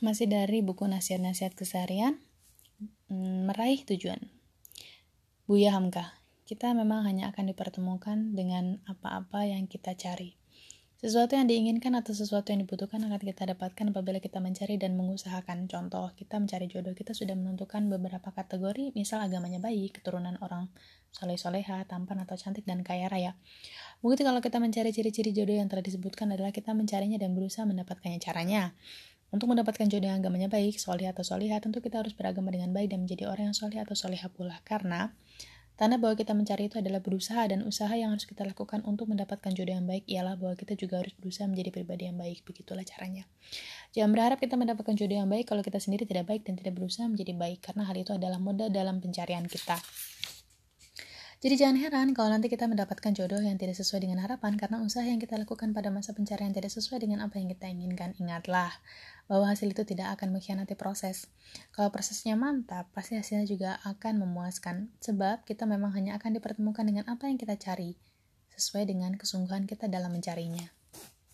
masih dari buku nasihat-nasihat keseharian mm, meraih tujuan Buya Hamka kita memang hanya akan dipertemukan dengan apa-apa yang kita cari sesuatu yang diinginkan atau sesuatu yang dibutuhkan akan kita dapatkan apabila kita mencari dan mengusahakan. Contoh, kita mencari jodoh, kita sudah menentukan beberapa kategori, misal agamanya baik, keturunan orang soleh-soleha, tampan atau cantik, dan kaya raya. Begitu kalau kita mencari ciri-ciri jodoh yang telah disebutkan adalah kita mencarinya dan berusaha mendapatkannya caranya. Untuk mendapatkan jodoh yang agamanya baik, soleh atau soleha, tentu kita harus beragama dengan baik dan menjadi orang yang soleh atau soleha pula. Karena Tanda bahwa kita mencari itu adalah berusaha dan usaha yang harus kita lakukan untuk mendapatkan jodoh yang baik ialah bahwa kita juga harus berusaha menjadi pribadi yang baik. Begitulah caranya. Jangan berharap kita mendapatkan jodoh yang baik kalau kita sendiri tidak baik dan tidak berusaha menjadi baik karena hal itu adalah modal dalam pencarian kita. Jadi jangan heran kalau nanti kita mendapatkan jodoh yang tidak sesuai dengan harapan karena usaha yang kita lakukan pada masa pencarian tidak sesuai dengan apa yang kita inginkan. Ingatlah bahwa hasil itu tidak akan mengkhianati proses. Kalau prosesnya mantap, pasti hasilnya juga akan memuaskan sebab kita memang hanya akan dipertemukan dengan apa yang kita cari sesuai dengan kesungguhan kita dalam mencarinya.